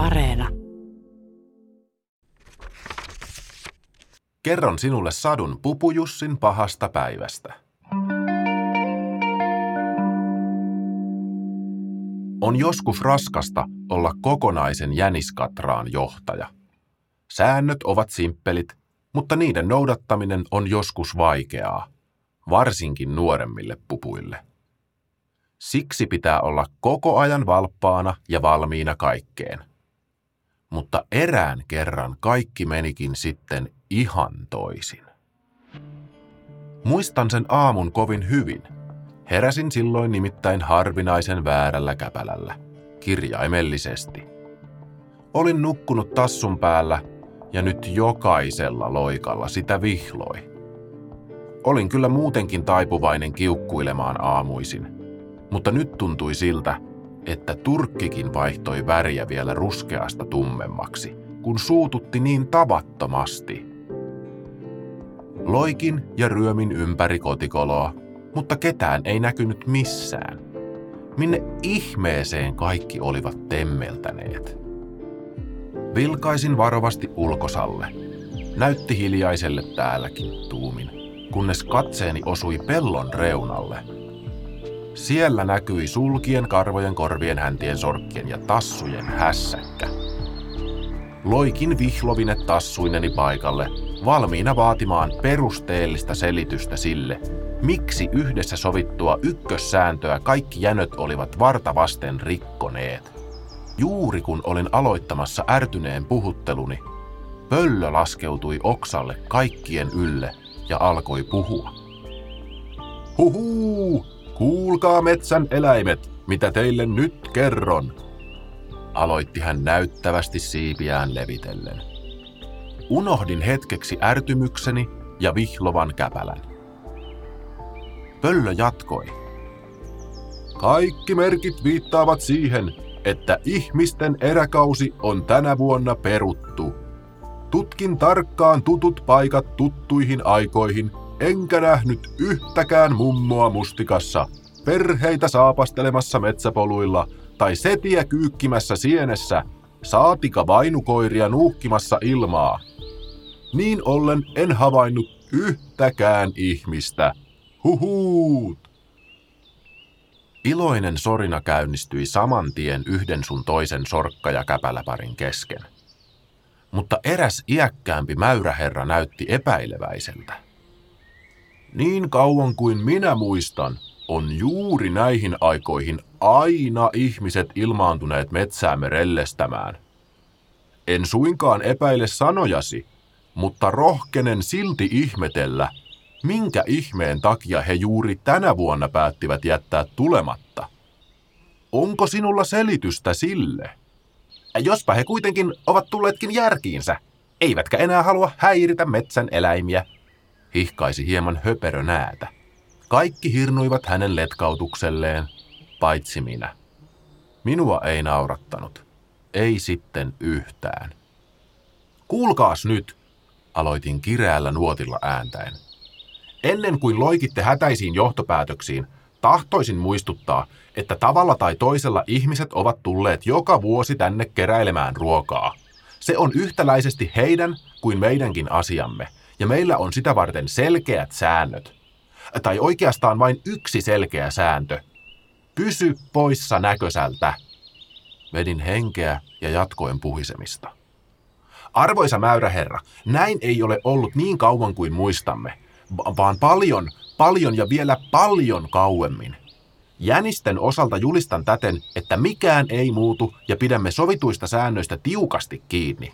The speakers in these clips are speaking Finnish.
Areena. Kerron sinulle sadun Pupujussin pahasta päivästä. On joskus raskasta olla kokonaisen jäniskatraan johtaja. Säännöt ovat simppelit, mutta niiden noudattaminen on joskus vaikeaa, varsinkin nuoremmille pupuille. Siksi pitää olla koko ajan valppaana ja valmiina kaikkeen. Mutta erään kerran kaikki menikin sitten ihan toisin. Muistan sen aamun kovin hyvin. Heräsin silloin nimittäin harvinaisen väärällä käpälällä, kirjaimellisesti. Olin nukkunut tassun päällä ja nyt jokaisella loikalla sitä vihloi. Olin kyllä muutenkin taipuvainen kiukkuilemaan aamuisin, mutta nyt tuntui siltä, että turkkikin vaihtoi väriä vielä ruskeasta tummemmaksi, kun suututti niin tavattomasti. Loikin ja ryömin ympäri kotikoloa, mutta ketään ei näkynyt missään. Minne ihmeeseen kaikki olivat temmeltäneet? Vilkaisin varovasti ulkosalle. Näytti hiljaiselle täälläkin, tuumin, kunnes katseeni osui pellon reunalle. Siellä näkyi sulkien karvojen korvien häntien sorkkien ja tassujen hässäkkä. Loikin vihlovine tassuineni paikalle, valmiina vaatimaan perusteellista selitystä sille, miksi yhdessä sovittua ykkössääntöä kaikki jänöt olivat vartavasten rikkoneet. Juuri kun olin aloittamassa ärtyneen puhutteluni, pöllö laskeutui oksalle kaikkien ylle ja alkoi puhua. Huhuu! Kuulkaa metsän eläimet, mitä teille nyt kerron, aloitti hän näyttävästi siipiään levitellen. Unohdin hetkeksi ärtymykseni ja vihlovan käpälän. Pöllö jatkoi. Kaikki merkit viittaavat siihen, että ihmisten eräkausi on tänä vuonna peruttu. Tutkin tarkkaan tutut paikat tuttuihin aikoihin, enkä nähnyt yhtäkään mummoa mustikassa, perheitä saapastelemassa metsäpoluilla tai setiä kyykkimässä sienessä, saatika vainukoiria nuuhkimassa ilmaa. Niin ollen en havainnut yhtäkään ihmistä. Huhuut! Iloinen sorina käynnistyi saman tien yhden sun toisen sorkka- ja käpäläparin kesken. Mutta eräs iäkkäämpi mäyräherra näytti epäileväiseltä. Niin kauan kuin minä muistan, on juuri näihin aikoihin aina ihmiset ilmaantuneet metsäämme rellestämään. En suinkaan epäile sanojasi, mutta rohkenen silti ihmetellä, minkä ihmeen takia he juuri tänä vuonna päättivät jättää tulematta. Onko sinulla selitystä sille? Jospa he kuitenkin ovat tulleetkin järkiinsä, eivätkä enää halua häiritä metsän eläimiä, hihkaisi hieman höperö näätä. Kaikki hirnuivat hänen letkautukselleen, paitsi minä. Minua ei naurattanut. Ei sitten yhtään. Kuulkaas nyt, aloitin kireällä nuotilla ääntäen. Ennen kuin loikitte hätäisiin johtopäätöksiin, tahtoisin muistuttaa, että tavalla tai toisella ihmiset ovat tulleet joka vuosi tänne keräilemään ruokaa. Se on yhtäläisesti heidän kuin meidänkin asiamme, ja meillä on sitä varten selkeät säännöt. Tai oikeastaan vain yksi selkeä sääntö. Pysy poissa näkösältä. Vedin henkeä ja jatkoin puhisemista. Arvoisa mäyräherra, näin ei ole ollut niin kauan kuin muistamme – vaan paljon, paljon ja vielä paljon kauemmin. Jänisten osalta julistan täten, että mikään ei muutu ja pidämme sovituista säännöistä tiukasti kiinni.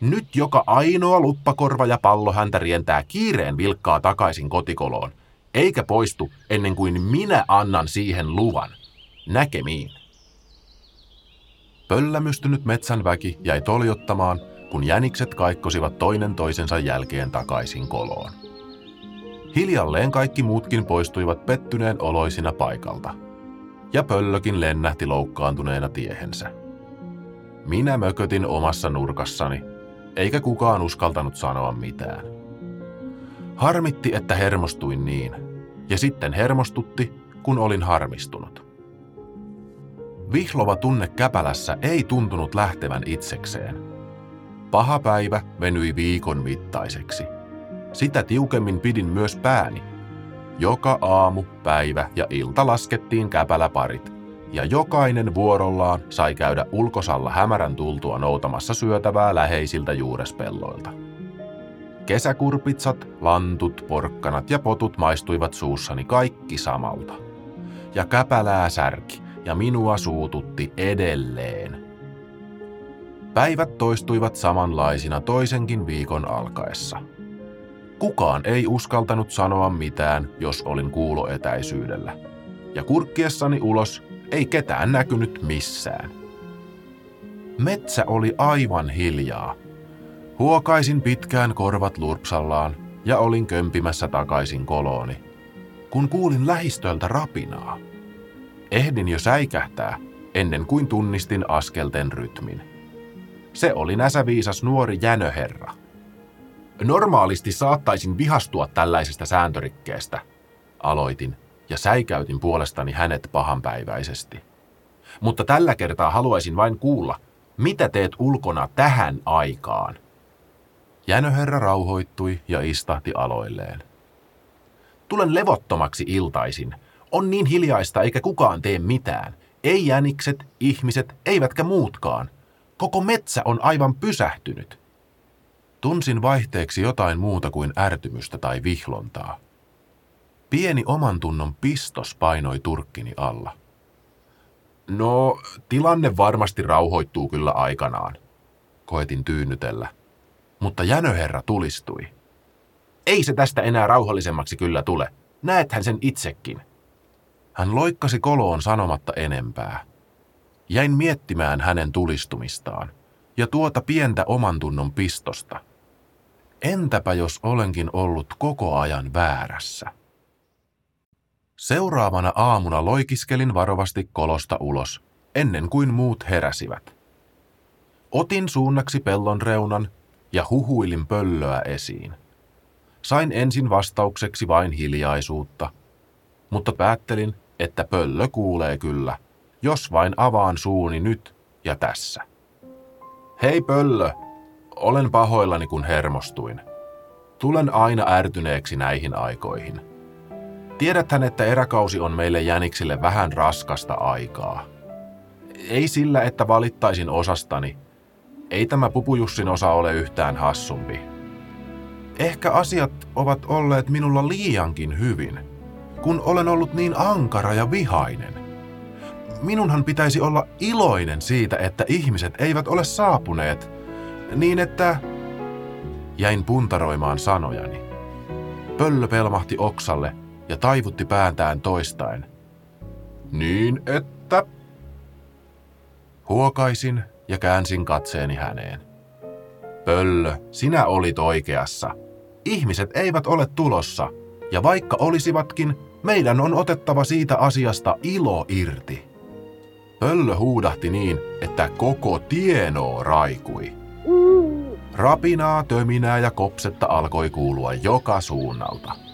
Nyt joka ainoa luppakorva ja pallo häntä rientää kiireen vilkkaa takaisin kotikoloon, eikä poistu ennen kuin minä annan siihen luvan. Näkemiin. Pöllämystynyt metsän väki jäi toljottamaan, kun jänikset kaikkosivat toinen toisensa jälkeen takaisin koloon. Hiljalleen kaikki muutkin poistuivat pettyneen oloisina paikalta. Ja pöllökin lennähti loukkaantuneena tiehensä. Minä mökötin omassa nurkassani, eikä kukaan uskaltanut sanoa mitään. Harmitti, että hermostuin niin, ja sitten hermostutti, kun olin harmistunut. Vihlova tunne käpälässä ei tuntunut lähtevän itsekseen. Paha päivä venyi viikon mittaiseksi. Sitä tiukemmin pidin myös pääni. Joka aamu, päivä ja ilta laskettiin käpäläparit, ja jokainen vuorollaan sai käydä ulkosalla hämärän tultua noutamassa syötävää läheisiltä juurespelloilta. Kesäkurpitsat, lantut, porkkanat ja potut maistuivat suussani kaikki samalta. Ja käpälää särki, ja minua suututti edelleen. Päivät toistuivat samanlaisina toisenkin viikon alkaessa. Kukaan ei uskaltanut sanoa mitään, jos olin kuuloetäisyydellä. Ja kurkkiessani ulos ei ketään näkynyt missään. Metsä oli aivan hiljaa. Huokaisin pitkään korvat lurpsallaan ja olin kömpimässä takaisin kolooni, kun kuulin lähistöltä rapinaa. Ehdin jo säikähtää ennen kuin tunnistin askelten rytmin. Se oli näsäviisas nuori jänöherra. Normaalisti saattaisin vihastua tällaisesta sääntörikkeestä, aloitin ja säikäytin puolestani hänet pahanpäiväisesti. Mutta tällä kertaa haluaisin vain kuulla, mitä teet ulkona tähän aikaan? Jänöherra rauhoittui ja istahti aloilleen. Tulen levottomaksi iltaisin. On niin hiljaista eikä kukaan tee mitään. Ei jänikset, ihmiset, eivätkä muutkaan. Koko metsä on aivan pysähtynyt. Tunsin vaihteeksi jotain muuta kuin ärtymystä tai vihlontaa. Pieni oman tunnon pistos painoi turkkini alla. No, tilanne varmasti rauhoittuu kyllä aikanaan, koetin tyynnytellä. Mutta jänöherra tulistui. Ei se tästä enää rauhallisemmaksi kyllä tule. Näethän sen itsekin. Hän loikkasi koloon sanomatta enempää. Jäin miettimään hänen tulistumistaan ja tuota pientä oman tunnon pistosta. Entäpä jos olenkin ollut koko ajan väärässä? Seuraavana aamuna loikiskelin varovasti kolosta ulos, ennen kuin muut heräsivät. Otin suunnaksi pellon reunan ja huhuilin pöllöä esiin. Sain ensin vastaukseksi vain hiljaisuutta, mutta päättelin, että pöllö kuulee kyllä, jos vain avaan suuni nyt ja tässä. Hei pöllö, olen pahoillani kun hermostuin. Tulen aina ärtyneeksi näihin aikoihin. Tiedäthän, että eräkausi on meille jäniksille vähän raskasta aikaa. Ei sillä, että valittaisin osastani. Ei tämä pupujussin osa ole yhtään hassumpi. Ehkä asiat ovat olleet minulla liiankin hyvin, kun olen ollut niin ankara ja vihainen. Minunhan pitäisi olla iloinen siitä, että ihmiset eivät ole saapuneet, niin että... Jäin puntaroimaan sanojani. Pöllö pelmahti oksalle ja taivutti pääntään toistain. Niin että... Huokaisin ja käänsin katseeni häneen. Pöllö, sinä olit oikeassa. Ihmiset eivät ole tulossa, ja vaikka olisivatkin, meidän on otettava siitä asiasta ilo irti. Pöllö huudahti niin, että koko tienoo raikui. Rapinaa, töminää ja kopsetta alkoi kuulua joka suunnalta.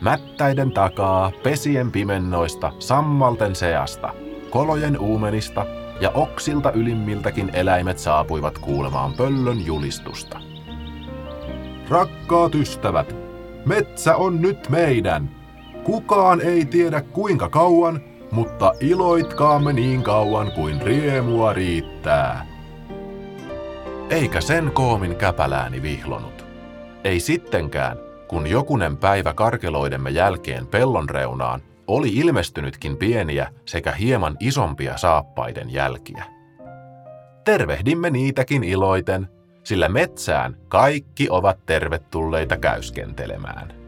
Mättäiden takaa, pesien pimennoista, sammalten seasta, kolojen uumenista ja oksilta ylimmiltäkin eläimet saapuivat kuulemaan pöllön julistusta. Rakkaat ystävät, metsä on nyt meidän. Kukaan ei tiedä kuinka kauan, mutta iloitkaamme niin kauan kuin riemua riittää. Eikä sen koomin käpälääni vihlonut. Ei sittenkään, kun jokunen päivä karkeloidemme jälkeen pellon reunaan oli ilmestynytkin pieniä sekä hieman isompia saappaiden jälkiä. Tervehdimme niitäkin iloiten, sillä metsään kaikki ovat tervetulleita käyskentelemään.